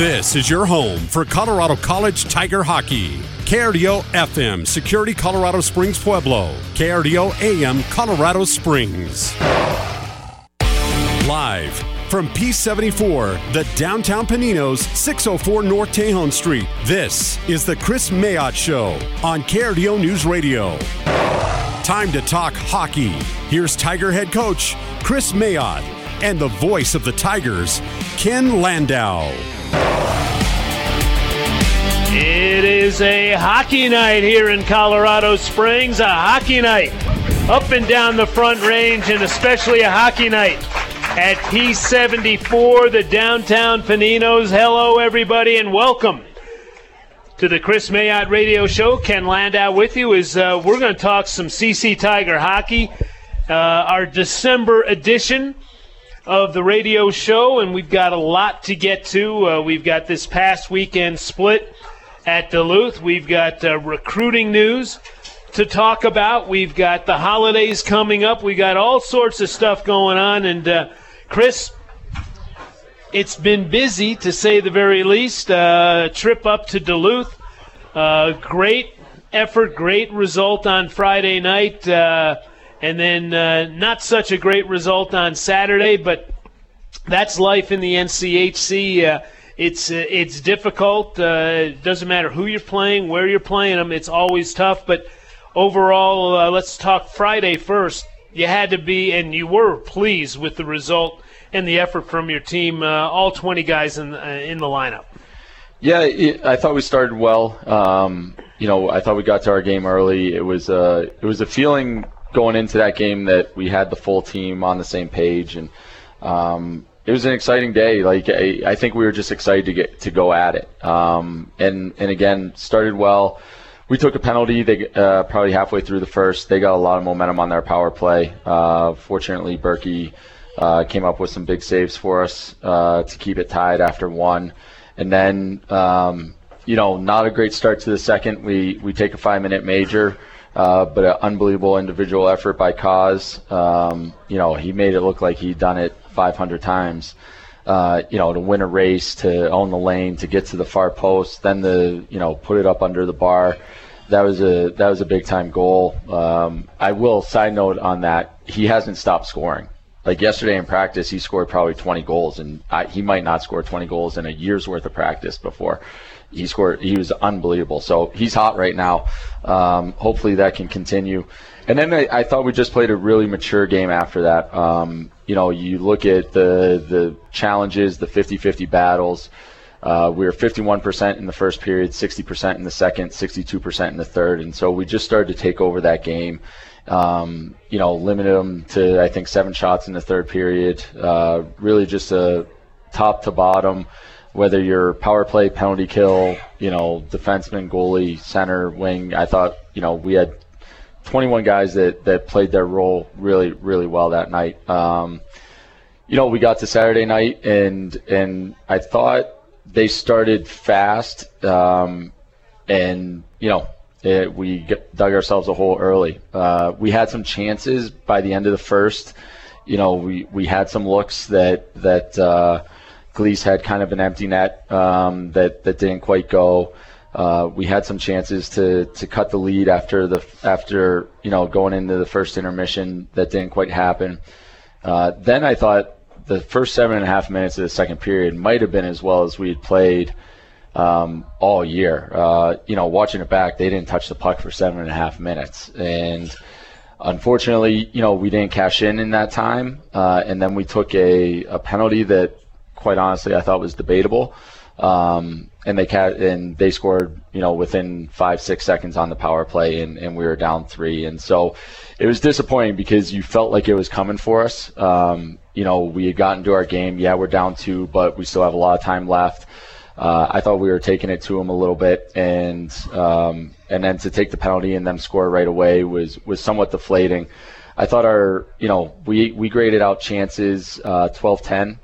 This is your home for Colorado College Tiger Hockey. KRDO FM, Security Colorado Springs, Pueblo. KRDO AM, Colorado Springs. Live from P74, the downtown Paninos, 604 North Tejon Street. This is the Kris Mayotte Show on KRDO News Radio. Time to talk hockey. Here's Tiger head coach Kris Mayotte and the voice of the Tigers, Ken Landau. It is a hockey night here in Colorado Springs, a hockey night up and down the front range, and especially a hockey night at P74, the downtown Paninos. Hello, everybody, and welcome to the Kris Mayotte Radio Show. Ken Landau with you. Is uh, we're going to talk some CC Tiger hockey, uh, our December edition of the radio show, and we've got a lot to get to. Uh, we've got this past weekend split at Duluth. We've got uh, recruiting news to talk about. We've got the holidays coming up. We got all sorts of stuff going on. And uh, Kris, it's been busy to say the very least. Uh, trip up to Duluth, uh, great effort, great result on Friday night, uh, and then uh, not such a great result on Saturday. But that's life in the NCHC. Uh, it's uh, it's difficult. Uh, it doesn't matter who you're playing, where you're playing them. It's always tough. But overall, uh, let's talk Friday first. You had to be, and you were pleased with the result and the effort from your team. All 20 guys in in the lineup. Yeah, I thought we started well. Um, you know, I thought we got to our game early. It was a it was a feeling going into that game that we had the full team on the same page and. Um, it was an exciting day. Like I, I, think we were just excited to get to go at it. Um, and and again, started well. We took a penalty. They uh, probably halfway through the first. They got a lot of momentum on their power play. Uh, fortunately, Berkey uh, came up with some big saves for us uh, to keep it tied after one. And then, um, you know, not a great start to the second. We we take a five minute major. Uh, but an unbelievable individual effort by Cause. Um, you know, he made it look like he'd done it 500 times. Uh, you know, to win a race, to own the lane, to get to the far post, then the you know put it up under the bar. That was a that was a big time goal. Um, I will side note on that. He hasn't stopped scoring. Like yesterday in practice, he scored probably 20 goals, and I, he might not score 20 goals in a year's worth of practice before. He scored. He was unbelievable. So he's hot right now. Um, hopefully that can continue. And then I, I, thought we just played a really mature game after that. Um, you know, you look at the the challenges, the 50-50 battles. Uh, we were 51% in the first period, 60% in the second, 62% in the third, and so we just started to take over that game. Um, you know, limited them to I think seven shots in the third period. Uh, really, just a top to bottom, whether you're power play, penalty kill, you know, defenseman, goalie, center, wing. I thought you know we had 21 guys that, that played their role really, really well that night. Um, you know, we got to Saturday night and and I thought they started fast, um, and you know, it, we get, dug ourselves a hole early. Uh, we had some chances by the end of the first. You know, we, we had some looks that that uh, Gleese had kind of an empty net um, that that didn't quite go. Uh, we had some chances to, to cut the lead after the after you know going into the first intermission that didn't quite happen. Uh, then I thought the first seven and a half minutes of the second period might have been as well as we had played um, all year. Uh, you know, watching it back, they didn't touch the puck for seven and a half minutes, and unfortunately, you know, we didn't cash in in that time, uh, and then we took a, a penalty that, quite honestly, I thought was debatable. Um, and they ca- and they scored, you know, within five six seconds on the power play, and, and we were down three, and so it was disappointing because you felt like it was coming for us. Um, you know, we had gotten to our game. Yeah, we're down two, but we still have a lot of time left. Uh, I thought we were taking it to them a little bit, and um, and then to take the penalty and then score right away was was somewhat deflating. I thought our, you know, we we graded out chances uh, 12-10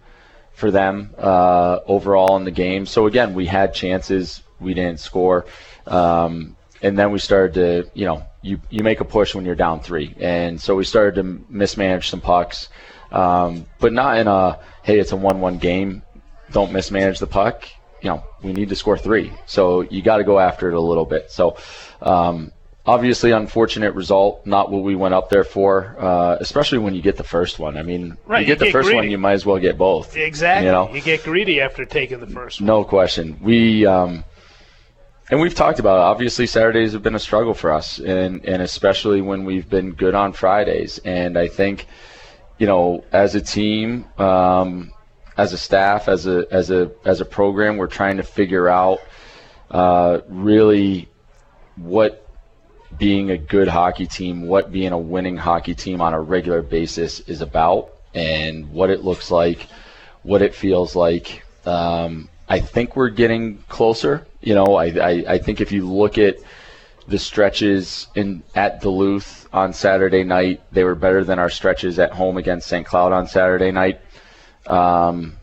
for them uh, overall in the game. So again, we had chances, we didn't score, um, and then we started to, you know, you you make a push when you're down three, and so we started to mismanage some pucks, um, but not in a hey it's a one-one game, don't mismanage the puck. you know, we need to score three. So you got to go after it a little bit. So, um, obviously, unfortunate result, not what we went up there for, uh, especially when you get the first one. I mean, Right, you get you the get first one, you might as well get both. Exactly. You know? You get greedy after taking the first one. No question. We um, and we've talked about it. Obviously, Saturdays have been a struggle for us, and and especially when we've been good on Fridays. And I think, you know, as a team, um, as a staff, as a as a as a program, we're trying to figure out uh, really what being a good hockey team, what being a winning hockey team on a regular basis is about, and what it looks like, what it feels like. Um, I think we're getting closer. You know, I, I, I think if you look at the stretches in at Duluth on Saturday night, they were better than our stretches at home against St. Cloud on Saturday night. Um,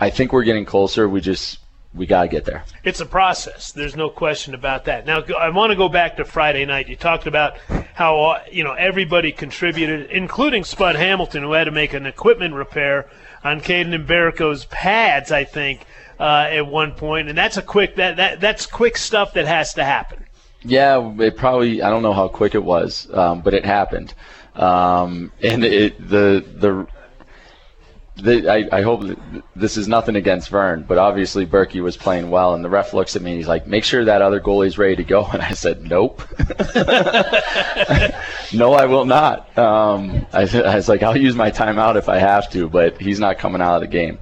I think we're getting closer. We just we gotta get there. It's a process. There's no question about that. Now, I want to go back to Friday night. You talked about how uh, you know everybody contributed, including Spud Hamilton, who had to make an equipment repair on Caden Mbereko's pads, I think, uh, at one point, and that's a quick that, that that's quick stuff that has to happen. Yeah, it probably. I don't know how quick it was, um, but it happened. Um, and it the the. I, I hope this is nothing against Vern, but obviously Berkey was playing well, and the ref looks at me and he's like, "Make sure that other goalie's ready to go." And I said, "Nope, no, I will not." Um, I, I was like, "I'll use my timeout if I have to, but he's not coming out of the game."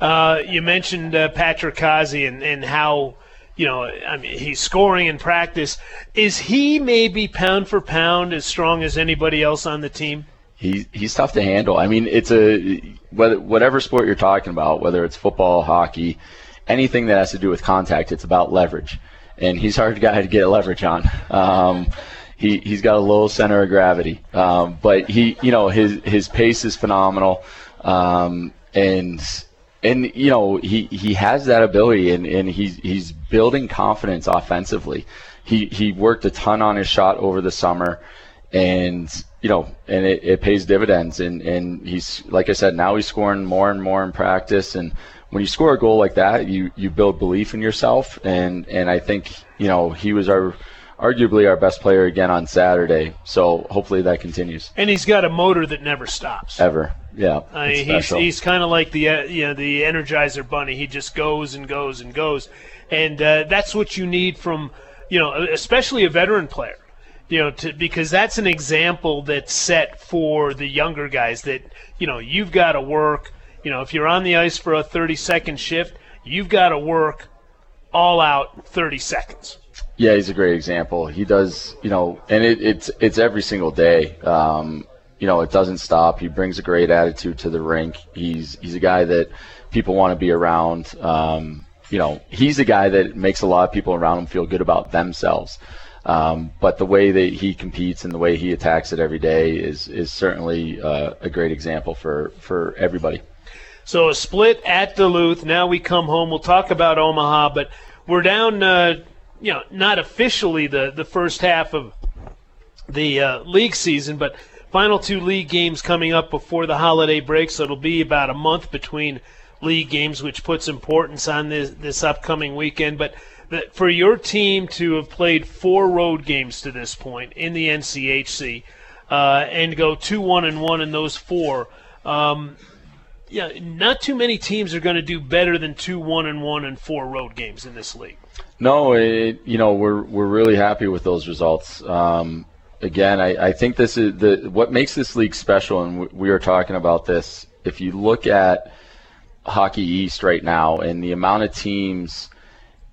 Uh, you mentioned uh, Patrick Kazi and, and how you know I mean he's scoring in practice. Is he maybe pound for pound as strong as anybody else on the team? He, he's tough to handle. I mean, it's a whether whatever sport you're talking about, whether it's football, hockey, anything that has to do with contact, it's about leverage, and he's hard guy to get leverage on. Um, he he's got a low center of gravity, um, but he you know his his pace is phenomenal, um, and and you know he he has that ability, and, and he's he's building confidence offensively. He he worked a ton on his shot over the summer, and you know, and it, it pays dividends. And, and he's, like I said, now he's scoring more and more in practice. And when you score a goal like that, you, you build belief in yourself. And, and I think, you know, he was our, arguably our best player again on Saturday. So hopefully that continues. And he's got a motor that never stops. Ever. Yeah. I mean, he's he's kind of like the uh, you know the Energizer Bunny. He just goes and goes and goes, and uh, that's what you need from you know especially a veteran player. You know, to, because that's an example that's set for the younger guys. That you know you've got to work. You know, if you're on the ice for a 30 second shift, you've got to work all out 30 seconds. Yeah, he's a great example. He does, you know, and it, it's it's every single day. Um, you know, it doesn't stop. He brings a great attitude to the rink. He's he's a guy that people want to be around. Um, you know, he's a guy that makes a lot of people around him feel good about themselves. Um, but the way that he competes and the way he attacks it every day is is certainly uh, a great example for for everybody. So a split at Duluth. Now we come home. We'll talk about Omaha, but we're down. Uh, you know, not officially the the first half of the uh, league season, but final two league games coming up before the holiday break. So it'll be about a month between league games, which puts importance on this this upcoming weekend. But the, for your team to have played four road games to this point in the NCHC uh, and go two one and one in those four. Um, yeah, not too many teams are going to do better than two one and one and four road games in this league. No, it, you know we're we're really happy with those results. Um, again, I, I think this is the what makes this league special, and we, were talking about this. If you look at Hockey East right now and the amount of teams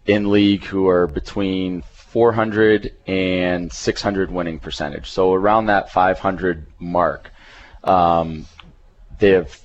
in league who are between 400 and 600 winning percentage, so around that 500 mark, um, they have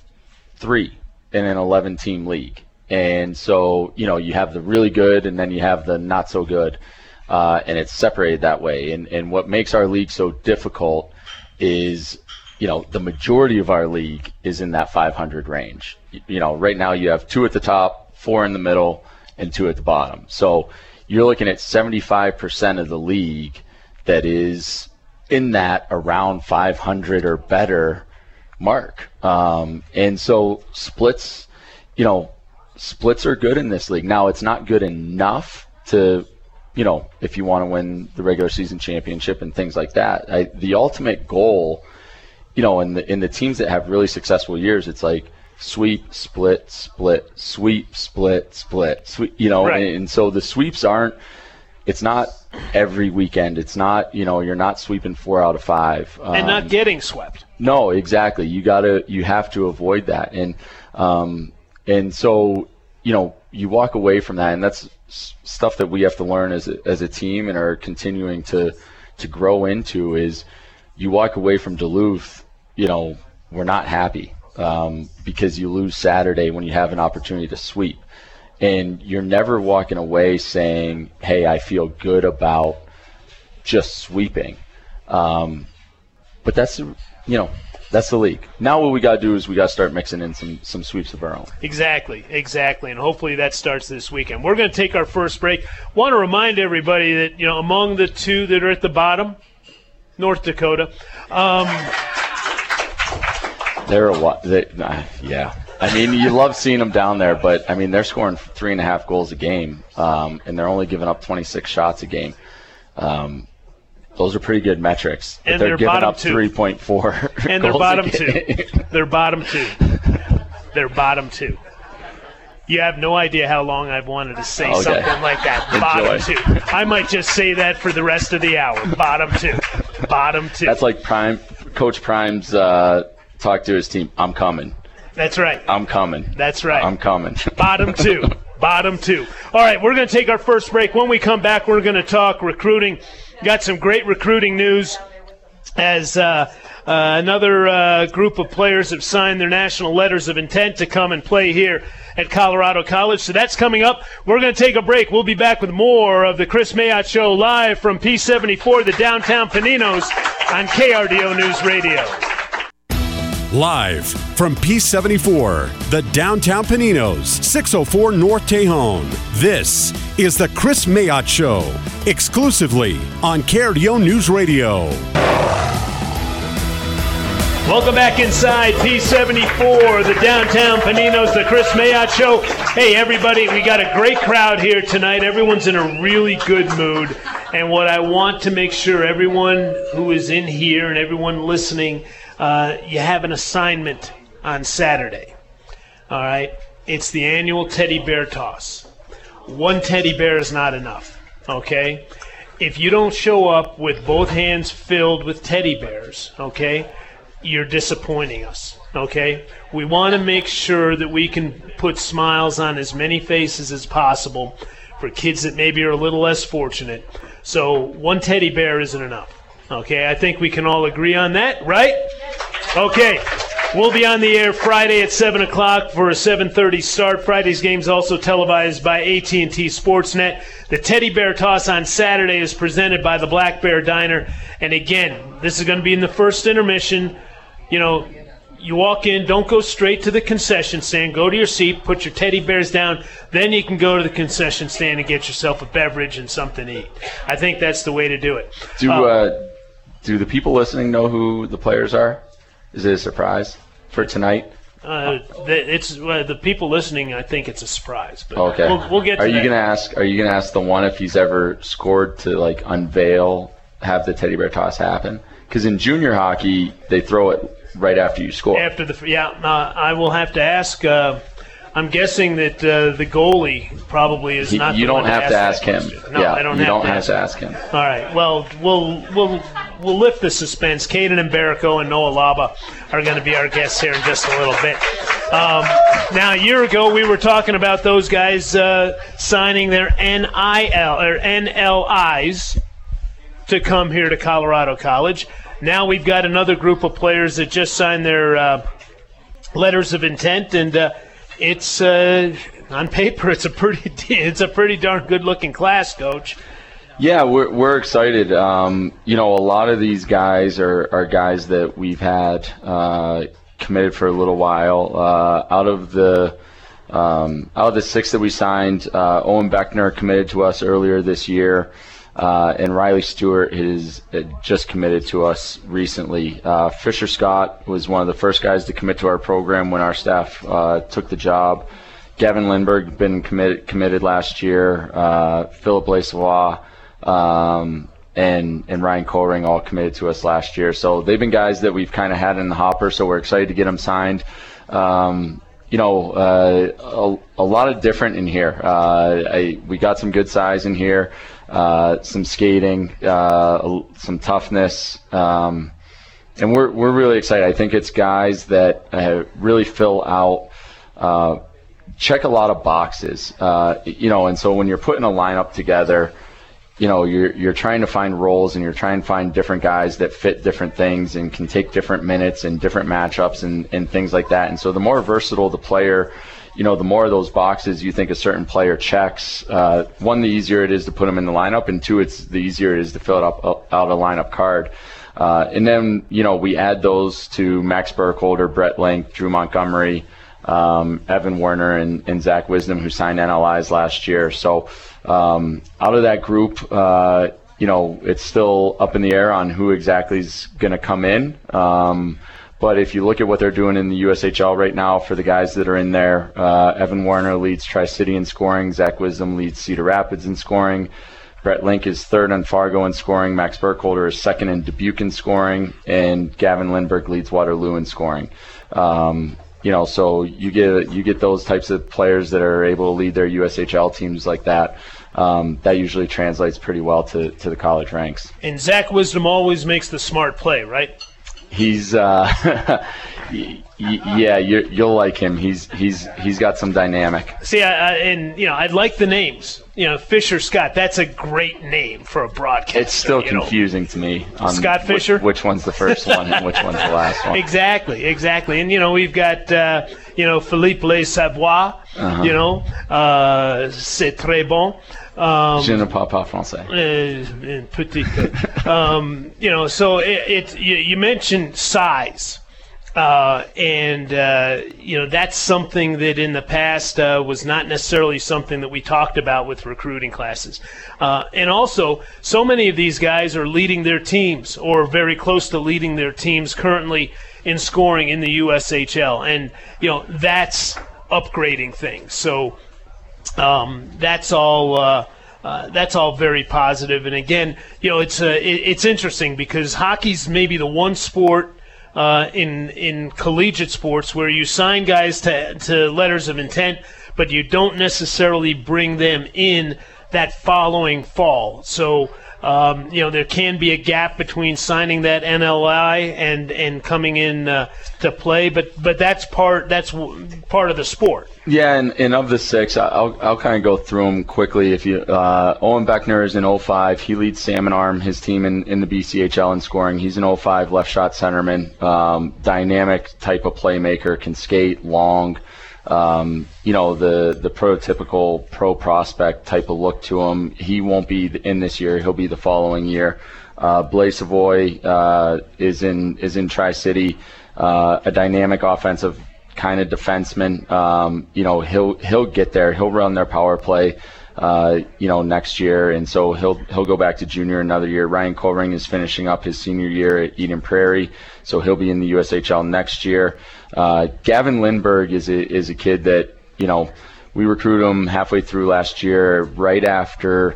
three in an 11 team league. And so, you know, you have the really good and then you have the not so good. Uh, and it's separated that way. And, and what makes our league so difficult is, you know, the majority of our league is in that 500 range. You, you know, right now you have two at the top, four in the middle, and two at the bottom. So you're looking at 75% of the league that is in that around 500 or better mark. Um, and so splits, you know, splits are good in this league. Now it's not good enough to, you know, if you want to win the regular season championship and things like that. I, the ultimate goal, you know, in the in the teams that have really successful years, it's like sweep, split, split, sweep, split, split, sweep. You know, Right. and, and so the sweeps aren't. It's not every weekend. It's not, you know, you're not sweeping four out of five. and Um, not getting swept. no, exactly. You gotta, you have to avoid that, and um, and so you know, you walk away from that, and that's stuff that we have to learn as a, as a team and are continuing to to grow into. Is you walk away from Duluth, you know, we're not happy um, because you lose Saturday when you have an opportunity to sweep, and you're never walking away saying, "Hey, I feel good about just sweeping." Um, but that's you know that's the league. Now what we got to do is we got to start mixing in some some sweeps of our own. Exactly, exactly, and hopefully that starts this weekend. We're going to take our first break. Want to remind everybody that you know among the two that are at the bottom, North Dakota. Um, They're a what? They, uh, yeah. I mean, you love seeing them down there, but I mean, they're scoring three and a half goals a game, um, and they're only giving up 26 shots a game. Um, those are pretty good metrics. And they're, they're giving up 3.4. and they're bottom two. They're bottom two. They're bottom two. You have no idea how long I've wanted to say Okay. something like that. Bottom two. I might just say that for the rest of the hour. Bottom two. Bottom two. That's like Prime, Coach Prime's uh, talk to his team. I'm coming. That's right. I'm coming. That's right. I'm coming. Bottom two. Bottom two. All right, we're going to take our first break. When we come back, we're going to talk recruiting. Got some great recruiting news as uh, uh, another uh, group of players have signed their national letters of intent to come and play here at Colorado College. So that's coming up. We're going to take a break. We'll be back with more of the Kris Mayotte Show live from P74, the downtown Paninos on KRDO News Radio. Live from P74, the downtown Paninos, 604 North Tejon. This is the Kris Mayotte Show, exclusively on KRDO News Radio. Welcome back inside P74, the downtown Paninos, the Kris Mayotte Show. Hey, everybody, we got a great crowd here tonight. Everyone's in a really good mood. And what I want to make sure everyone who is in here and everyone listening, uh, you have an assignment on Saturday. All right? It's the annual teddy bear toss. One teddy bear is not enough, okay? If you don't show up with both hands filled with teddy bears, okay, you're disappointing us, okay? We want to make sure that we can put smiles on as many faces as possible for kids that maybe are a little less fortunate. So one teddy bear isn't enough, okay? I think we can all agree on that, right? Okay. We'll be on the air Friday at 7 o'clock for a 7.30 start. Friday's game's also televised by AT&T Sportsnet. The Teddy Bear Toss on Saturday is presented by the Black Bear Diner. And again, this is going to be in the first intermission. You know, you walk in, don't go straight to the concession stand. Go to your seat, put your teddy bears down. Then you can go to the concession stand and get yourself a beverage and something to eat. I think that's the way to do it. Do Uh, uh, do the people listening know who the players are? Is it a surprise for tonight? Uh, it's uh, the people listening. I think it's a surprise, but Okay. we'll, we'll get. To Are you that. gonna ask? Are you gonna ask the one if he's ever scored to like unveil, have the teddy bear toss happen? Because in junior hockey, they throw it right after you score. after the? Yeah, uh, I will have to ask. Uh, I'm guessing that uh, the goalie probably is not. you the don't have to ask him. question. No, yeah, I don't you have don't to have ask to him. ask him. All right. Well, we'll we'll we'll lift the suspense. Caden Mbereko and Noah Laba are going to be our guests here in just a little bit. Um, now, a year ago, we were talking about those guys uh, signing their NIL or NLIs to come here to Colorado College. Now we've got another group of players that just signed their uh, letters of intent, and uh, it's uh, on paper it's a pretty it's a pretty darn good looking class, Coach. Yeah, we're, we're excited. Um, you know, a lot of these guys are, are guys that we've had uh, committed for a little while. Uh, out of the um, out of the six that we signed, uh, Owen Beckner committed to us earlier this year, uh, and Riley Stewart has uh, just committed to us recently. Uh, Fisher Scott was one of the first guys to commit to our program when our staff uh, took the job. Gavin Lindberg been committed committed last year. Uh, Philip Blaisois, um, and and Ryan Koring all committed to us last year. So they've been guys that we've kind of had in the hopper. So we're excited to get them signed. Um, you know, uh, a, a, lot of different in here. I, we got some good size in here, uh, some skating, uh, some toughness, um, and we're we're really excited. I think it's guys that uh, really fill out. Uh, check a lot of boxes, you know, and so when you're putting a lineup together, you know you're you're trying to find roles and you're trying to find different guys that fit different things and can take different minutes and different matchups and, and things like that. And so the more versatile the player, you know, the more of those boxes you think a certain player checks. Uh, one, the easier it is to put them in the lineup, and two, it's the easier it is to fill it up, out a lineup card. Uh, and then you know we add those to Max Burkholder, Brett Link, Drew Montgomery. Um, Evan Werner and, and Zach Wisdom, who signed NLIs last year. So um, out of that group, uh, you know, it's still up in the air on who exactly is going to come in. Um, but if you look at what they're doing in the USHL right now for the guys that are in there, uh, Evan Warner leads Tri City in scoring. Zach Wisdom leads Cedar Rapids in scoring. Brett Link is third on Fargo in scoring. Max Burkholder is second in Dubuque in scoring. And Gavin Lindberg leads Waterloo in scoring. Um, you know, so you get you get those types of players that are able to lead their USHL teams like that. Um, that usually translates pretty well to, to the college ranks. And Zach Wisdom always makes the smart play, right? He's uh, yeah, you will like him. He's he's he's got some dynamic. See, I, I, and you know, I like the names. You know, Fisher Scott. That's a great name for a broadcast. It's still confusing know. to me. Scott Fisher. Which, which, one's the first one and which one's the last one? Exactly, exactly. And you know, we've got uh, you know Philippe Les Savoie. Uh-huh. You know, uh, c'est très bon. Um, Je ne parle pas français. Uh, petit. um, you know, so it, it you, you mentioned size. Uh, and uh, you know that's something that in the past uh, was not necessarily something that we talked about with recruiting classes. Uh, and also, so many of these guys are leading their teams or very close to leading their teams currently in scoring in the USHL, and you know that's upgrading things. So um, that's all. Uh, uh, that's all very positive. And again, you know, it's uh, it, it's interesting because hockey's maybe the one sport uh, in in collegiate sports where you sign guys to to letters of intent, but you don't necessarily bring them in that following fall. So. Um, you know there can be a gap between signing that NLI and and coming in uh, to play, but but that's part that's part of the sport. Yeah, and, and of the six, I'll, I'll kind of go through them quickly. If you uh, Owen Beckner is in 05. He leads Salmon Arm, his team in, in the BCHL in scoring. He's an 05 left shot centerman, um, dynamic type of playmaker, can skate long. Um, you know the the prototypical pro prospect type of look to him. He won't be in this year. He'll be the following year. Uh, Blaise Savoy uh, is in is in Tri City, uh, a dynamic offensive kind of defenseman. Um, you know, he'll he'll get there. He'll run their power play. Uh, you know, next year, and so he'll he'll go back to junior another year. Ryan Koring is finishing up his senior year at Eden Prairie, so he'll be in the USHL next year. Uh, Gavin Lindberg is a, is a kid that you know we recruited him halfway through last year, right after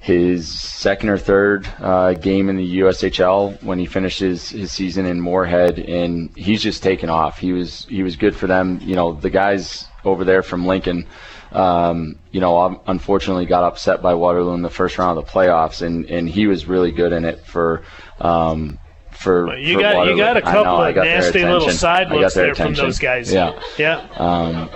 his second or third uh, game in the USHL when he finishes his, season in Moorhead, and he's just taken off. He was he was good for them. You know, the guys over there from Lincoln, um, you know, unfortunately got upset by Waterloo in the first round of the playoffs, and, and he was really good in it for. Um, for, well, you for got Waterloo. you got a couple know, of nasty little side looks there attention. from those guys. Yeah, yeah. Um,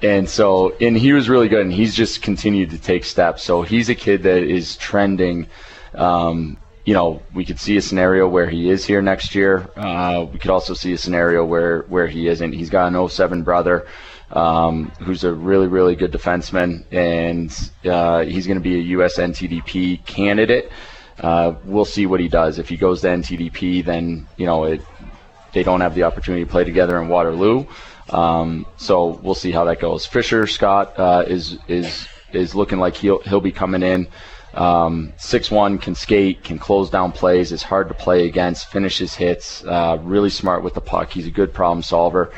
and so, and he was really good, and he's just continued to take steps. So he's a kid that is trending. Um, you know, we could see a scenario where he is here next year. Uh, we could also see a scenario where where he isn't. He's got an 07 brother um, who's a really really good defenseman, and uh, he's going to be a U.S. NTDP candidate. Uh, we'll see what he does. If he goes to NTDP, then you know it, they don't have the opportunity to play together in Waterloo. Um, so we'll see how that goes. Fisher Scott uh, is is is looking like he'll he'll be coming in. Um, six one can skate, can close down plays. Is hard to play against. Finishes hits. Uh, really smart with the puck. He's a good problem solver.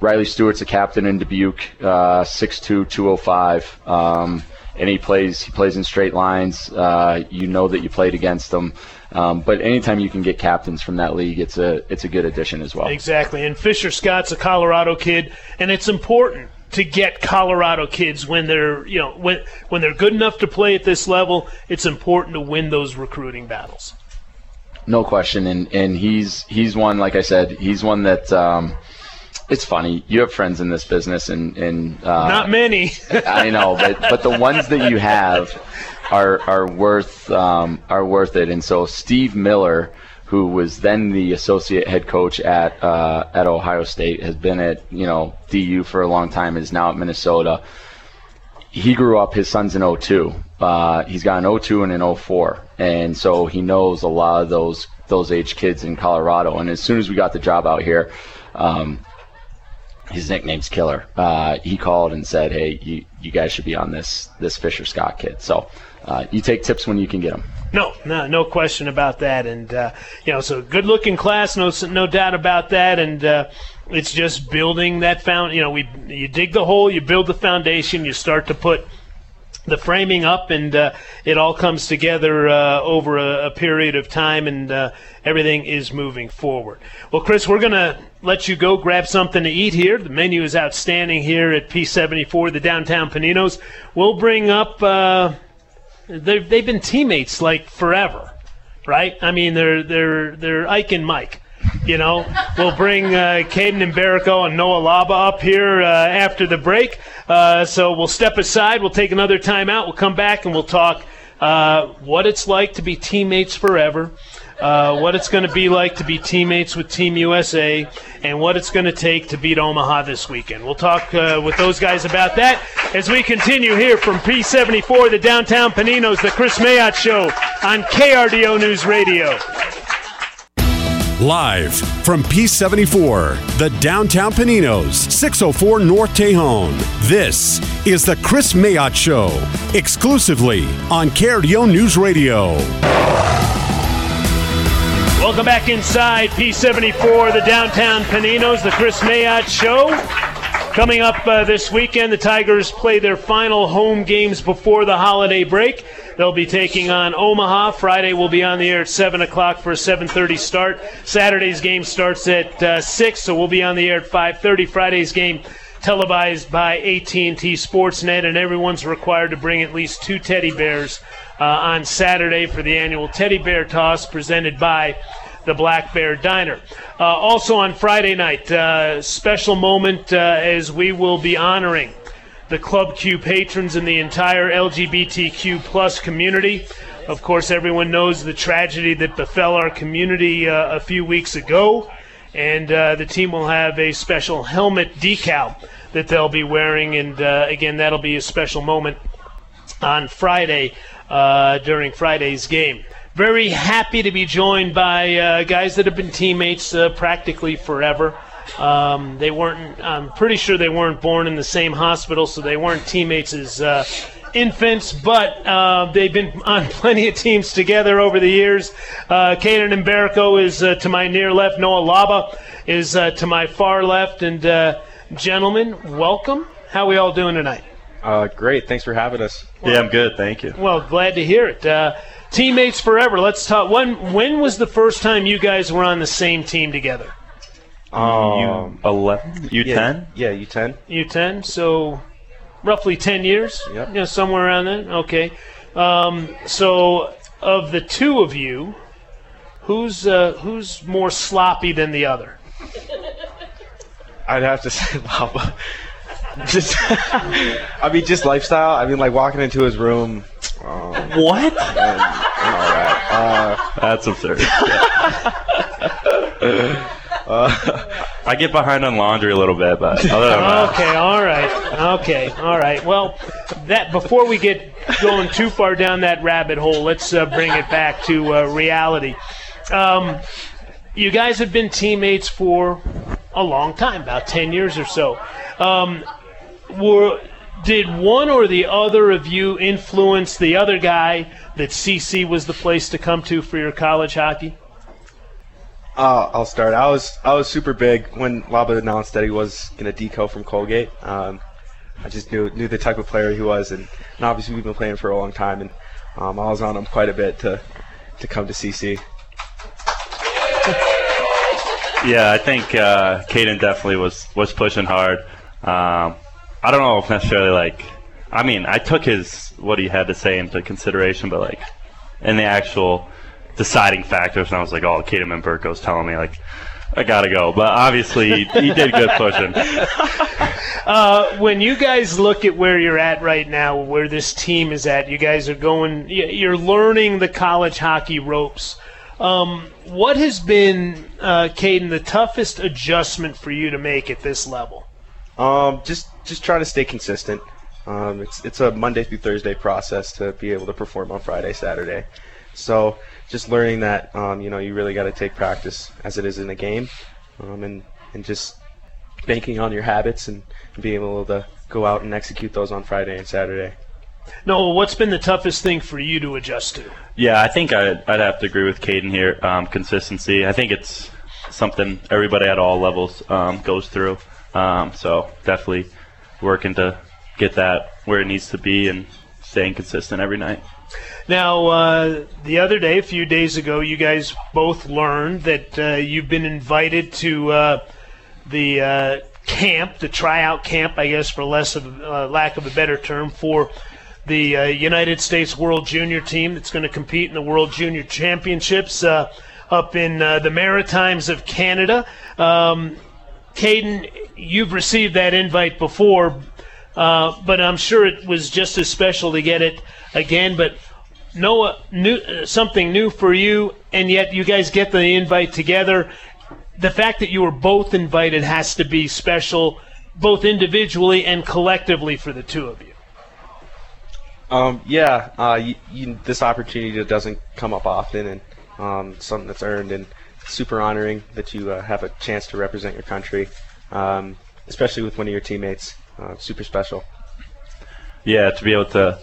Riley Stewart's a captain in Dubuque, uh, 6'2", 205. Um, and he plays he plays in straight lines. Uh, you know that you played against him. Um, but anytime you can get captains from that league, it's a it's a good addition as well. Exactly. And Fisher Scott's a Colorado kid, and it's important to get Colorado kids when they're you know when when they're good enough to play at this level. It's important to win those recruiting battles. No question, and and he's he's one like I said, he's one that. Um, it's funny. You have friends in this business, and and uh, not many. I know, but but the ones that you have are are worth um, are worth it. And so Steve Miller, who was then the associate head coach at uh, at Ohio State, has been at you know DU for a long time. Is now at Minnesota. He grew up. His son's in 02. Uh, he's got an 02 and an 04, and so he knows a lot of those those age kids in Colorado. And as soon as we got the job out here. Um, his nickname's Killer. Uh, he called and said, "Hey, you, you guys should be on this this Fisher Scott kid." So uh, you take tips when you can get them. No, no, no question about that. And uh, you know, so good looking class, no, no doubt about that. And uh, it's just building that found. You know, we you dig the hole, you build the foundation, you start to put the framing up, and uh, it all comes together uh, over a, a, period of time, and uh, everything is moving forward. Well, Kris, we're going to let you go grab something to eat here. The menu is outstanding here at P74, the downtown Paninos. We'll bring up, uh, they've, they've been teammates like forever, right? I mean, they're, they're, they're Ike and Mike. You know, we'll bring uh, Caden Mbereko and Noah Laba up here uh, after the break. Uh, so we'll step aside. We'll take another timeout. We'll come back and we'll talk uh, what it's like to be teammates forever. Uh, what it's going to be like to be teammates with Team USA, and what it's going to take to beat Omaha this weekend. We'll talk uh, with those guys about that as we continue here from P74, the Downtown Paninos, the Kris Mayotte Show on KRDO News Radio. Live from P74, the downtown Paninos, 604 North Tejon. This is the Kris Mayotte Show, exclusively on KRDO News Radio. Welcome back inside P74, the downtown Paninos, the Kris Mayotte Show. Coming up uh, this weekend, the Tigers play their final home games before the holiday break. They'll be taking on Omaha. Friday will be on the air at 7 o'clock for a 7.30 start. Saturday's game starts at uh, 6, so we'll be on the air at 5.30. Friday's game televised by AT&T Sportsnet, and everyone's required to bring at least two teddy bears uh, on Saturday for the annual teddy bear toss presented by the Black Bear Diner. Uh, also on Friday night, uh, special moment uh, as we will be honoring the Club Q patrons and the entire LGBTQ plus community. Of course, everyone knows the tragedy that befell our community uh, a few weeks ago, and uh, the team will have a special helmet decal that they'll be wearing, and uh, again, that'll be a special moment on Friday uh, during Friday's game. Very happy to be joined by uh, guys that have been teammates uh, practically forever. Um, they weren't. I'm pretty sure they weren't born in the same hospital, so they weren't teammates as uh, infants. But uh, they've been on plenty of teams together over the years. Uh, Caden Mbereko is uh, to my near left. Noah Laba is uh, to my far left. And uh, gentlemen, welcome. How are we all doing tonight? Uh, great. Thanks for having us. Well, yeah, I'm good. Thank you. Well, glad to hear it. teammates forever. Let's talk. When when was the first time you guys were on the same team together? Um, U eleven, U ten, yeah, U ten, U ten. So roughly ten years. Yep. Yeah, somewhere around that. Okay. Um, so of the two of you, who's uh, who's more sloppy than the other? I'd have to say Laba. just, I mean, just lifestyle. I mean, like walking into his room. Um, what? And, and all that. Uh, That's absurd. Uh, I get behind on laundry a little bit, but other than that. Okay, all right, okay, all right. Well, that before we get going too far down that rabbit hole, let's uh, bring it back to uh, reality. Um, you guys have been teammates for a long time, about ten years or so. Um, were did one or the other of you influence the other guy that CC was the place to come to for your college hockey? Uh, I'll start. I was I was super big when Laba announced that he was going to deco from Colgate. Um, I just knew knew the type of player he was, and, and obviously we've been playing for a long time, and um, I was on him quite a bit to to come to CC. Yeah, I think uh, Caden definitely was was pushing hard. Um, I don't know if necessarily like. I mean, I took his what he had to say into consideration, but like in the actual deciding factors, and I was like, oh, Caden Mbereko's telling me like I gotta go. But obviously, he did good pushing. Uh, when you guys look at where you're at right now, where this team is at, you guys are going. You're learning the college hockey ropes. Um, what has been, uh, Caden, the toughest adjustment for you to make at this level? Um, just just trying to stay consistent. Um, it's it's a Monday through Thursday process to be able to perform on Friday, Saturday. So just learning that um, you know you really got to take practice as it is in a game, um, and and just banking on your habits and being able to go out and execute those on Friday and Saturday. No, what's been the toughest thing for you to adjust to? Yeah, I think I'd, I'd have to agree with Caden here. Um, consistency. I think it's something everybody at all levels um, goes through. Um, so definitely working to get that where it needs to be and staying consistent every night. Now, uh, the other day, a few days ago, you guys both learned that uh, you've been invited to uh, the uh, camp, the tryout camp, I guess, for less of uh, lack of a better term, for the uh, United States World Junior team that's going to compete in the World Junior Championships up in the Maritimes of Canada. Um, Caden, you've received that invite before, uh, but I'm sure it was just as special to get it again. But Noah, new, uh, something new for you, and yet you guys get the invite together. The fact that you were both invited has to be special, both individually and collectively for the two of you. Um, yeah, uh, you, you, this opportunity doesn't come up often, and um, something that's earned, and super honoring that you uh, have a chance to represent your country, um, especially with one of your teammates. Uh, super special. Yeah, to be able to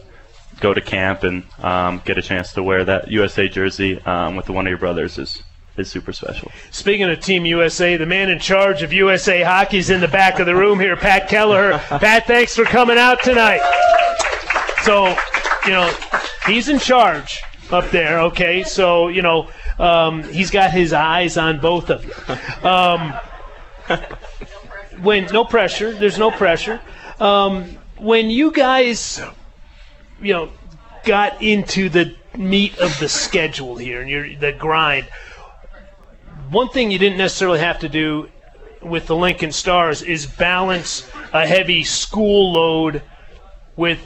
go to camp and um, get a chance to wear that USA jersey um, with one of your brothers is is super special. Speaking of Team USA, the man in charge of USA Hockey's in the back of the room here, Pat Kelleher. Pat, thanks for coming out tonight. So, you know, he's in charge up there, okay? So, you know, um, he's got his eyes on both of you. Um, when no pressure, there's no pressure. Um, when you guys, you know, got into the meat of the schedule here and your the grind, one thing you didn't necessarily have to do with the Lincoln Stars is balance a heavy school load with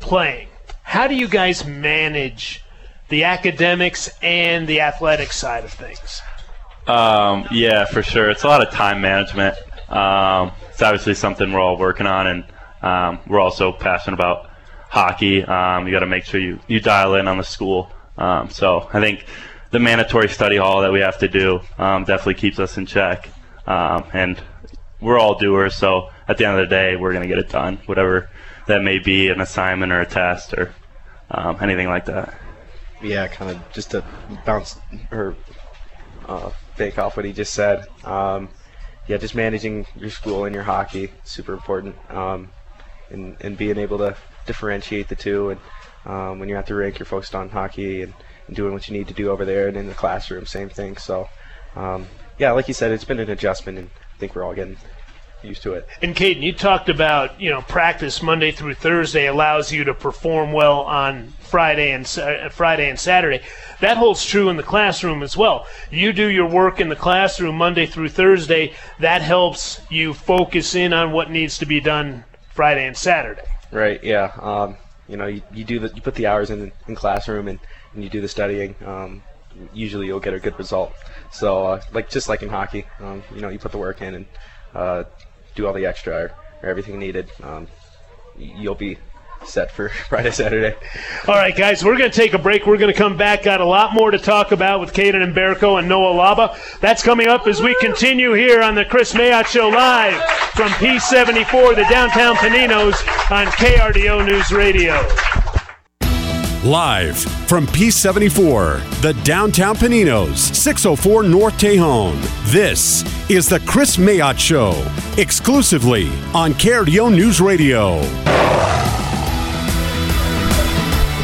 playing. How do you guys manage the academics and the athletic side of things? Um, yeah, for sure. It's a lot of time management. Um, it's obviously something we're all working on, and um, we're also passionate about hockey. Um, you got to make sure you, you dial in on the school. Um, so I think the mandatory study hall that we have to do um, definitely keeps us in check. And we're all doers, so at the end of the day, we're going to get it done, whatever that may be an assignment or a test or anything like that. Yeah, kind of just to bounce or uh, fake off what he just said. Um, yeah, just managing your school and your hockey super important, um, and and being able to differentiate the two. And um, when you're at the rink, you're focused on hockey and, and doing what you need to do over there, and in the classroom, same thing. So, um, yeah, like you said, it's been an adjustment, and I think we're all getting used to it. And Caden, you talked about you know practice Monday through Thursday allows you to perform well on Friday and Sa- Friday and Saturday. That holds true in the classroom as well. You do your work in the classroom Monday through Thursday. That helps you focus in on what needs to be done Friday and Saturday. Right. Yeah. Um, you know, you, you do the you put the hours in in classroom and, and you do the studying. Um, usually, you'll get a good result. So, uh, like just like in hockey, um, you know, you put the work in and uh, do all the extra or, or everything needed. Um, you'll be set for Friday, Saturday. All right, guys, we're going to take a break. We're going to come back. Got a lot more to talk about with Caden Mbereko and Noah Laba. That's coming up as we continue here on the Kris Mayotte Show live from P74, the downtown Paninos on KRDO News Radio. Live from P74, the downtown Paninos, 604 North Tejon. This is the Kris Mayotte Show, exclusively on KRDO News Radio.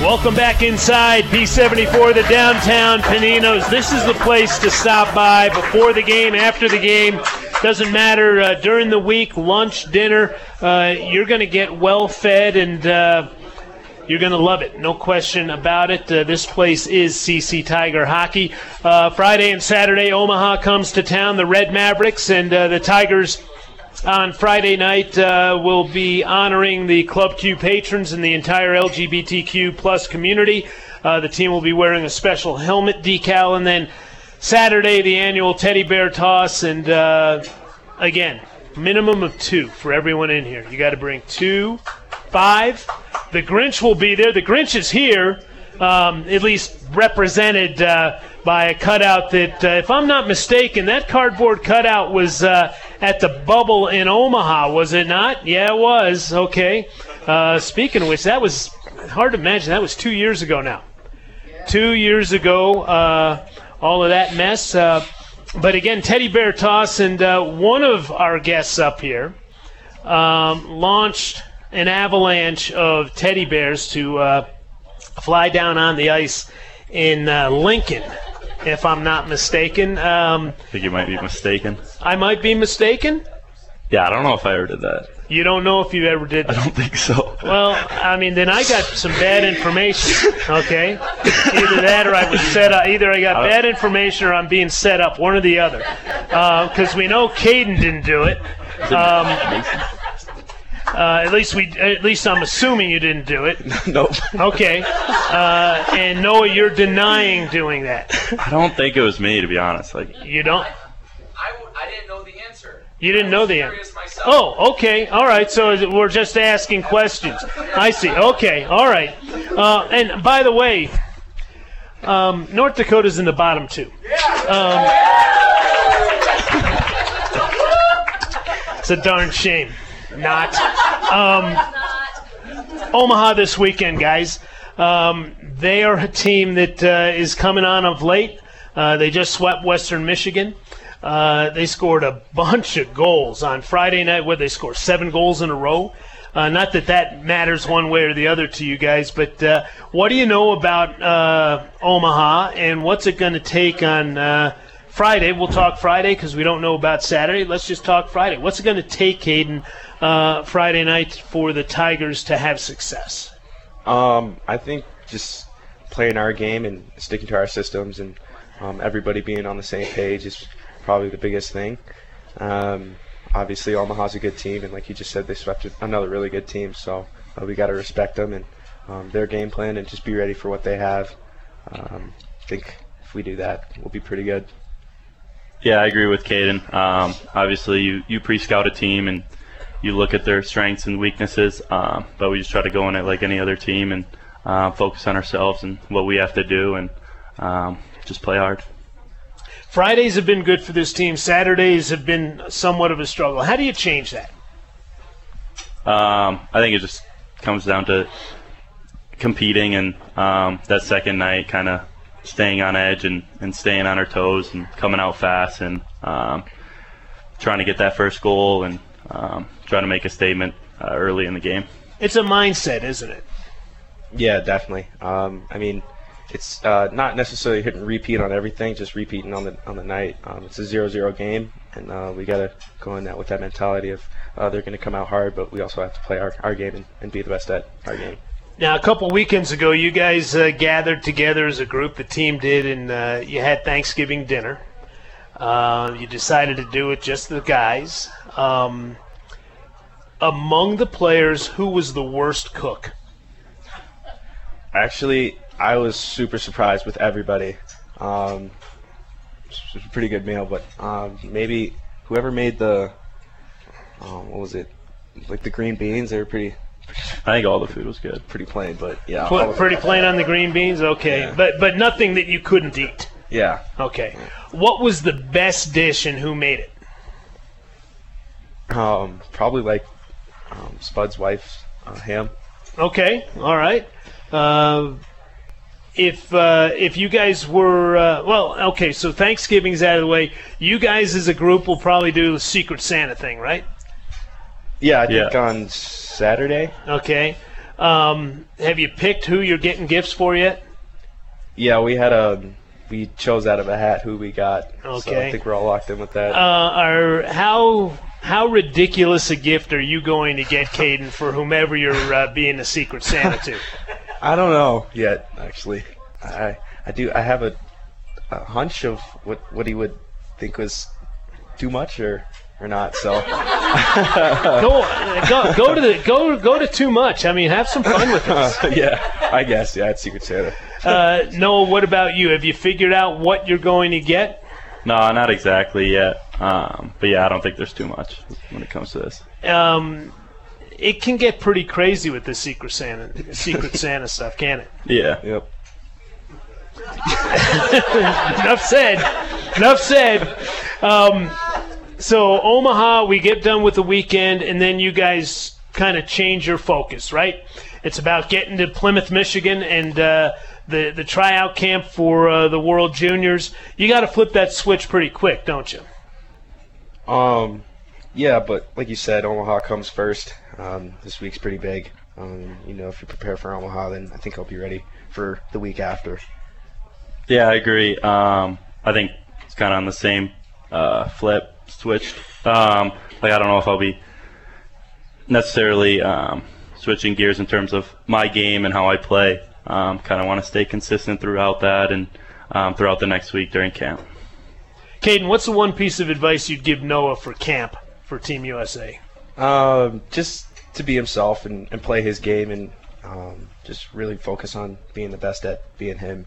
Welcome back inside P74, the downtown Paninos. This is the place to stop by before the game, after the game. Doesn't matter uh, during the week, lunch, dinner. Uh, you're going to get well fed and. Uh, you're going to love it, no question about it. Uh, this place is CC Tiger Hockey. Uh, Friday and Saturday, Omaha comes to town, the Red Mavericks, and uh, the Tigers on Friday night uh, will be honoring the Club Q patrons and the entire LGBTQ plus community. Uh, the team will be wearing a special helmet decal, and then Saturday, the annual teddy bear toss, and uh, again, minimum of two for everyone in here. You got to bring two, five. The Grinch will be there. The Grinch is here, um, at least represented uh, by a cutout that, uh, if I'm not mistaken, that cardboard cutout was uh, at the bubble in Omaha, was it not? Yeah, it was. Okay. Uh, speaking of which, that was hard to imagine. That was two years ago now. Two years ago, uh, all of that mess. Uh, but again, Teddy Bear Toss, and one of our guests up here um, launched an avalanche of teddy bears to uh, fly down on the ice in uh, Lincoln, if I'm not mistaken. Um, I think you might be mistaken. I might be mistaken. Yeah, I don't know if I ever did that. You don't know if you ever did That. I don't think so. Well, I mean, then I got some bad information. Okay, either that or I was set up. Either I got bad information or I'm being set up. One or the other. Because we know Caden didn't do it. Um, uh, at least we, at least I'm assuming you didn't do it. nope. Okay. Uh, and Noah, you're denying doing that. I don't think it was me, to be honest. Like, You don't. I. I didn't know the answer. You didn't know the answer. Myself. Oh, okay. All right. So we're just asking questions. I see. Okay. All right. Uh, and by the way, um, North Dakota's in the bottom two. Um, it's a darn shame. Not. Um, Omaha this weekend, guys. Um, they are a team that uh, is coming on of late. Uh, they just swept Western Michigan. Uh, they scored a bunch of goals on Friday night, where they scored seven goals in a row. Uh, not that that matters one way or the other to you guys, but uh, what do you know about uh, Omaha and what's it going to take on Friday? We'll talk Friday because we don't know about Saturday. Let's just talk Friday. What's it going to take, Caden, uh, Friday night for the Tigers to have success? Um, I think just playing our game and sticking to our systems and um, everybody being on the same page is probably the biggest thing. Um, obviously, Omaha's a good team, and like you just said, they swept another really good team. So uh, we got to respect them and um, their game plan and just be ready for what they have. Um, I think if we do that, we'll be pretty good. yeah, I agree with Caden. Um, obviously, you, you pre-scout a team and you look at their strengths and weaknesses, um, but we just try to go in it like any other team and uh, focus on ourselves and what we have to do and um, just play hard. Fridays have been good for this team. Saturdays have been somewhat of a struggle. How do you change that? Um, I think it just comes down to competing and um, that second night kind of staying on edge and, and staying on our toes and coming out fast and um, trying to get that first goal and um, trying to make a statement uh, early in the game. It's a mindset, isn't it? Yeah, definitely. Um, I mean, it's uh, not necessarily hitting repeat on everything, just repeating on the on the night. Um, it's a zero-zero game, and uh, we got to go in that with that mentality of uh, they're going to come out hard, but we also have to play our, our game and, and be the best at our game. Now, a couple weekends ago, you guys uh, gathered together as a group. The team did, and uh, you had Thanksgiving dinner. Uh, you decided to do it just the guys. Um, among the players, who was the worst cook? Actually, I was super surprised with everybody. Um, it was a pretty good meal, but um, maybe whoever made the um, what was it, like the green beans, they were pretty I think all the food was good. pretty plain, but yeah, all Put of- pretty plain on the green beans, okay, Yeah. but but nothing that you couldn't eat. yeah. Okay, what was the best dish and who made it? Um, probably like um, Spud's wife, uh, ham. Okay, all right. Uh, if uh, if you guys were uh, well, okay, so Thanksgiving's out of the way. You guys as a group will probably do the Secret Santa thing, right? Yeah, I think Yeah. on Saturday. Okay. Um, have you picked who you're getting gifts for yet? Yeah, we had a we chose out of a hat who we got. So Okay. I think we're all locked in with that. Uh, are how how ridiculous a gift are you going to get, Caden, for whomever you're uh, being a Secret Santa to? I don't know yet, actually. I I do I have a, a hunch of what what he would think was too much or or not. So go, go go to the go go to too much. I mean, have some fun with this. yeah, I guess yeah, it's Secret Santa. Uh, Noah, what about you? Have you figured out what you're going to get? No, not exactly yet. Um, but yeah, I don't think there's too much when it comes to this. Um, it can get pretty crazy with the Secret Santa Secret Santa stuff, can it? Yeah. Yep. Enough said. Enough said. Um, so Omaha, we get done with the weekend, and then you guys kind of change your focus, right? It's about getting to Plymouth, Michigan, and uh, the the tryout camp for uh, the World Juniors. You got to flip that switch pretty quick, don't you? Um, yeah, but like you said, Omaha comes first. Um, this week's pretty big. Um, you know, if you prepare for Omaha, then I think I'll be ready for the week after. Yeah, I agree. Um, I think it's kind of on the same uh, flip, switched. Um, like I don't know if I'll be necessarily um, switching gears in terms of my game and how I play. Um, kind of want to stay consistent throughout that and um, throughout the next week during camp. Caden, what's the one piece of advice you'd give Noah for camp for Team USA? Um, just to be himself and, and play his game and um, just really focus on being the best at being him.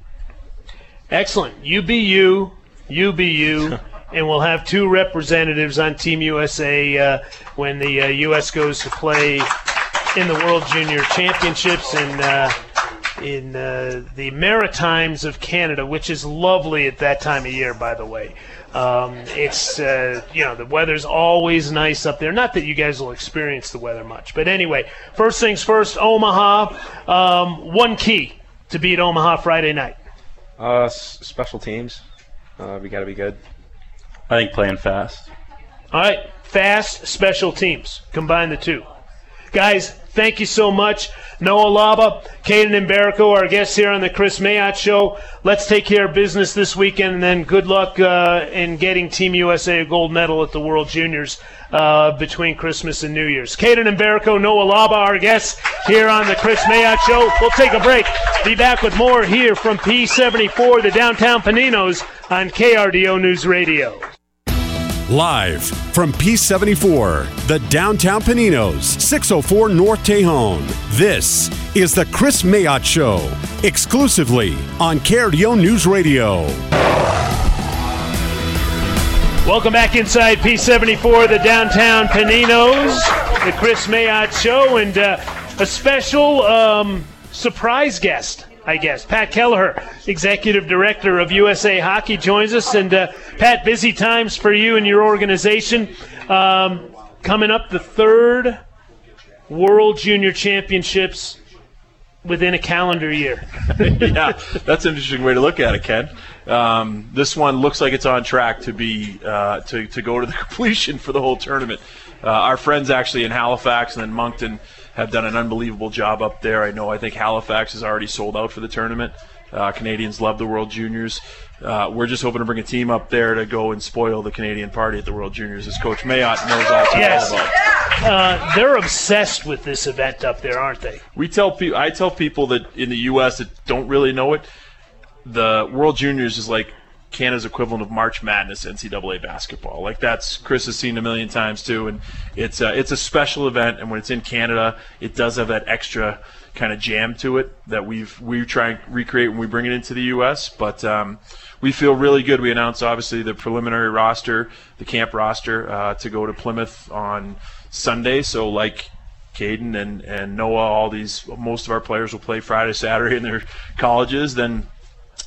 Excellent. You be you, you be you, and we'll have two representatives on Team USA uh, when the uh, U.S. goes to play in the World Junior Championships in uh, in uh, the Maritimes of Canada, which is lovely at that time of year, by the way. Um, it's uh, you know the weather's always nice up there. Not that you guys will experience the weather much, but anyway. First things first, Omaha. Um, one key to beat Omaha Friday night. Uh, s- special teams, uh, we got to be good. I think playing fast. All right, fast special teams. Combine the two. Guys, thank you so much. Noah Laba, Caden Mbereko, our guests here on the Kris Mayotte Show. Let's take care of business this weekend, and then good luck uh, in getting Team USA a gold medal at the World Juniors uh, between Christmas and New Year's. Caden Mbereko, Noah Laba, our guests here on the Kris Mayotte Show. We'll take a break. Be back with more here from P74, the downtown Paninos, on KRDO News Radio. Live from P74, the downtown Paninos, 604 North Tejon. This is the Kris Mayotte Show, exclusively on KRDO News Radio. Welcome back inside P74, the downtown Paninos, the Chris Mayott Show, and uh, a special um, surprise guest, I guess. Pat Kelleher, Executive Director of USA Hockey, joins us. And uh, Pat, busy times for you and your organization. Um, coming up, the third World Junior Championships within a calendar year. yeah, that's an interesting way to look at it, Ken. Um, this one looks like it's on track to be uh, to to go to the completion for the whole tournament. Uh, our friends actually in Halifax and then Moncton have done an unbelievable job up there. I know. I think Halifax is already sold out for the tournament. Uh, Canadians love the World Juniors. Uh, we're just hoping to bring a team up there to go and spoil the Canadian party at the World Juniors, as Coach Mayotte knows all too Yes. well about. Uh, they're obsessed with this event up there, aren't they? We tell people, I tell people that in the U.S. that don't really know it, the World Juniors is like Canada's equivalent of March Madness NCAA basketball. Like that's Kris has seen a million times too, and it's a, it's a special event. And when it's in Canada, it does have that extra kind of jam to it that we've we try and recreate when we bring it into the U.S. But um, we feel really good. We announced obviously the preliminary roster, the camp roster, uh, to go to Plymouth on Sunday. So like Caden and, and Noah, all these, most of our players will play Friday, Saturday in their colleges. Then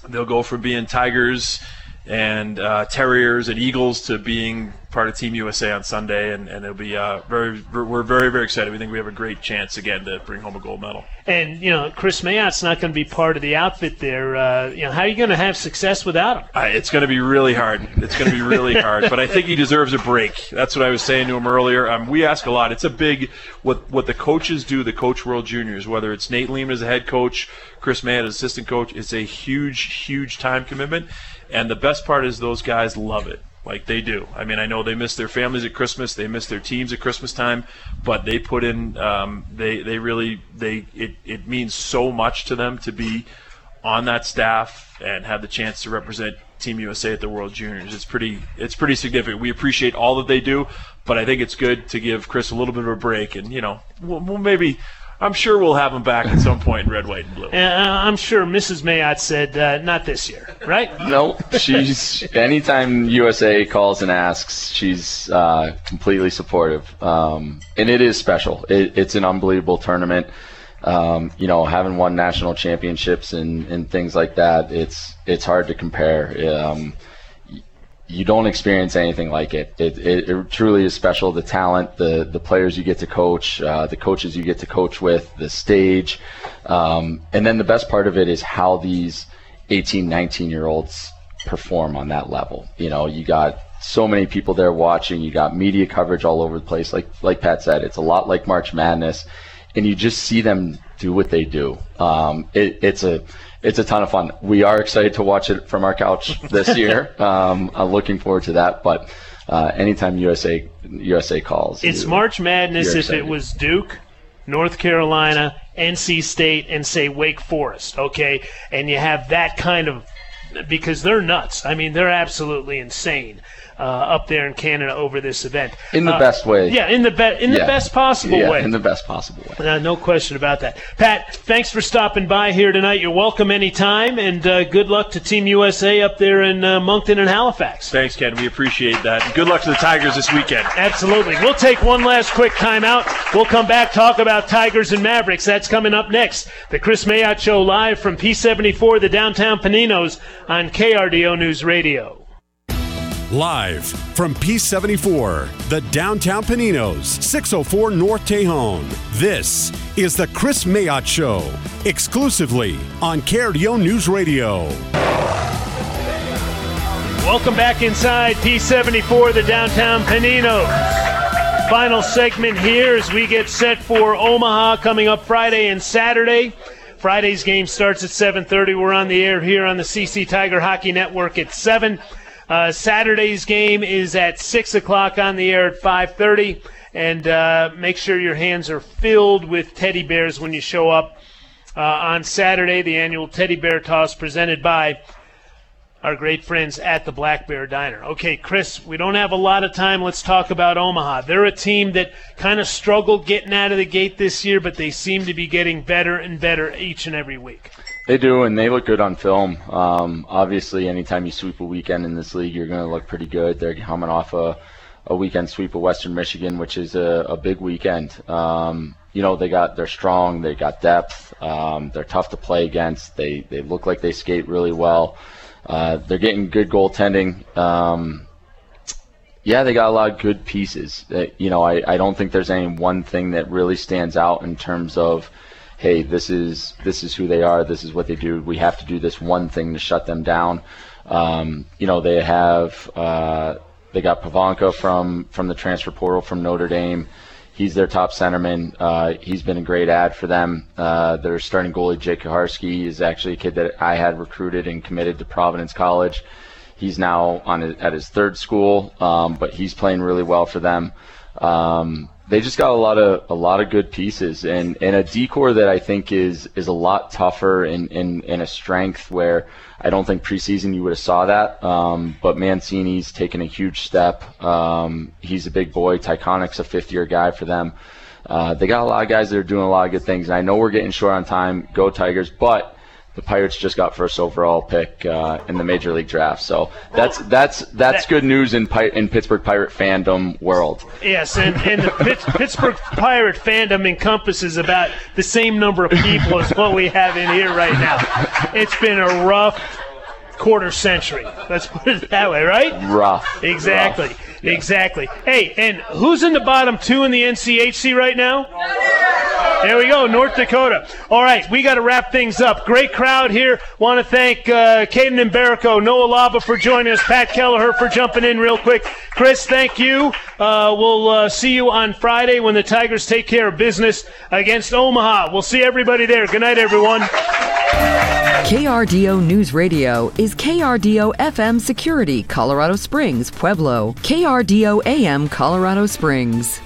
they'll go from being Tigers and uh, Terriers and Eagles to being part of Team USA on Sunday, and, and it'll be uh, very we're very very excited. We think we have a great chance again to bring home a gold medal. And you know, Kris Mayotte's not going to be part of the outfit there. Uh, you know, how are you going to have success without him? Uh, it's going to be really hard. It's going to be really hard. But I think he deserves a break. That's what I was saying to him earlier. Um, we ask a lot. It's a big what what the coaches do. The Coach World Juniors, whether it's Nate Leaman as a head coach, Kris Mayotte as assistant coach, it's a huge huge time commitment. And the best part is those guys love it like they do. I mean, I know they miss their families at Christmas, they miss their teams at Christmas time, but they put in, um, they they really they it it means so much to them to be on that staff and have the chance to represent Team USA at the World Juniors. It's pretty it's pretty significant. We appreciate all that they do, but I think it's good to give Kris a little bit of a break, and you know, we'll, we'll maybe I'm sure we'll have him back at some point in red, white, and blue. Uh, I'm sure Mrs. Mayotte said uh, not this year, right? No, she's anytime USA calls and asks, she's uh, completely supportive, um, and it is special. It, it's an unbelievable tournament. Um, you know, having won national championships and, and things like that, it's it's hard to compare. Um, you don't experience anything like it. It, it. it, truly is special. The talent, the the players you get to coach, uh, the coaches you get to coach with, the stage, um, and then the best part of it is how these 18, 19 year olds perform on that level. You know, you got so many people there watching. You got media coverage all over the place. Like like Pat said, it's a lot like March Madness, and you just see them do what they do. Um, it, it's a it's a ton of fun. We are excited to watch it from our couch this year. um, I'm looking forward to that. But uh, anytime USA USA calls, it's you, March Madness. If it was Duke, North Carolina, NC State, and say Wake Forest, okay, and you have that kind of because they're nuts. I mean, they're absolutely insane uh, up there in Canada over this event in the uh, best way. Yeah, in the best in yeah. the best possible yeah, way. In the best possible way. Uh, no question about that. Pat, thanks for stopping by here tonight. You're welcome anytime, and uh, good luck to Team USA up there in uh, Moncton and Halifax. Thanks, Ken. We appreciate that. Good luck to the Tigers this weekend. Absolutely. We'll take one last quick timeout. We'll come back talk about Tigers and Mavericks. That's coming up next. The Kris Mayotte Show live from P74, the downtown Paninos on KRDO News Radio. Live from P74, the downtown Paninos, 604 North Tejon. This is the Kris Mayotte Show, exclusively on KRDO News Radio. Welcome back inside P74, the downtown Paninos. Final segment here as we get set for Omaha coming up Friday and Saturday. Friday's game starts at 7:30. We're on the air here on the CC Tiger Hockey Network at 7. Uh, Saturday's game is at six o'clock on the air at five thirty, and uh, make sure your hands are filled with teddy bears when you show up uh, on Saturday. The annual teddy bear toss presented by our great friends at the Black Bear Diner. Okay, Kris, we don't have a lot of time. Let's talk about Omaha. They're a team that kind of struggled getting out of the gate this year, but they seem to be getting better and better each and every week. They do, and they look good on film. Um, obviously, anytime you sweep a weekend in this league, you're going to look pretty good. They're coming off a, a weekend sweep of Western Michigan, which is a, a big weekend. Um, you know, they got they're strong, they got depth, um, they're tough to play against. They they look like they skate really well. Uh, they're getting good goaltending. Um, yeah, they got a lot of good pieces. Uh, you know, I, I don't think there's any one thing that really stands out in terms of hey, this is this is who they are, this is what they do. We have to do this one thing to shut them down. Um, you know, they have uh, they got Pivonka from from the transfer portal from Notre Dame. He's their top centerman. Uh, he's been a great ad for them. Uh, their starting goalie Jake Kucharski is actually a kid that I had recruited and committed to Providence College. He's now on at his third school, um, but he's playing really well for them. Um, they just got a lot of a lot of good pieces and, and a decor that I think is is a lot tougher in, in, in a strength where I don't think preseason you would have saw that. Um, but Mancini's taken a huge step. Um, he's a big boy. Tyconic's a fifth year guy for them. Uh, they got a lot of guys that are doing a lot of good things. And I know we're getting short on time. Go Tigers, but the Pirates just got first overall pick uh, in the Major League Draft. So that's that's that's good news in in Pittsburgh Pirate fandom world. Yes, and, and the Pittsburgh Pirate fandom encompasses about the same number of people as what we have in here right now. It's been a rough quarter century. Let's put it that way, right? Rough. Exactly. Rough. Exactly. Hey, and who's in the bottom two in the NCHC right now? There we go, North Dakota. All right, we got to wrap things up. Great crowd here. Want to thank uh, Caden Mbereko, Noah Laba for joining us, Pat Kelleher for jumping in real quick. Kris, thank you. Uh, we'll uh, see you on Friday when the Tigers take care of business against Omaha. We'll see everybody there. Good night, everyone. KRDO News Radio is KRDO FM Security, Colorado Springs, Pueblo. KRDO AM, Colorado Springs.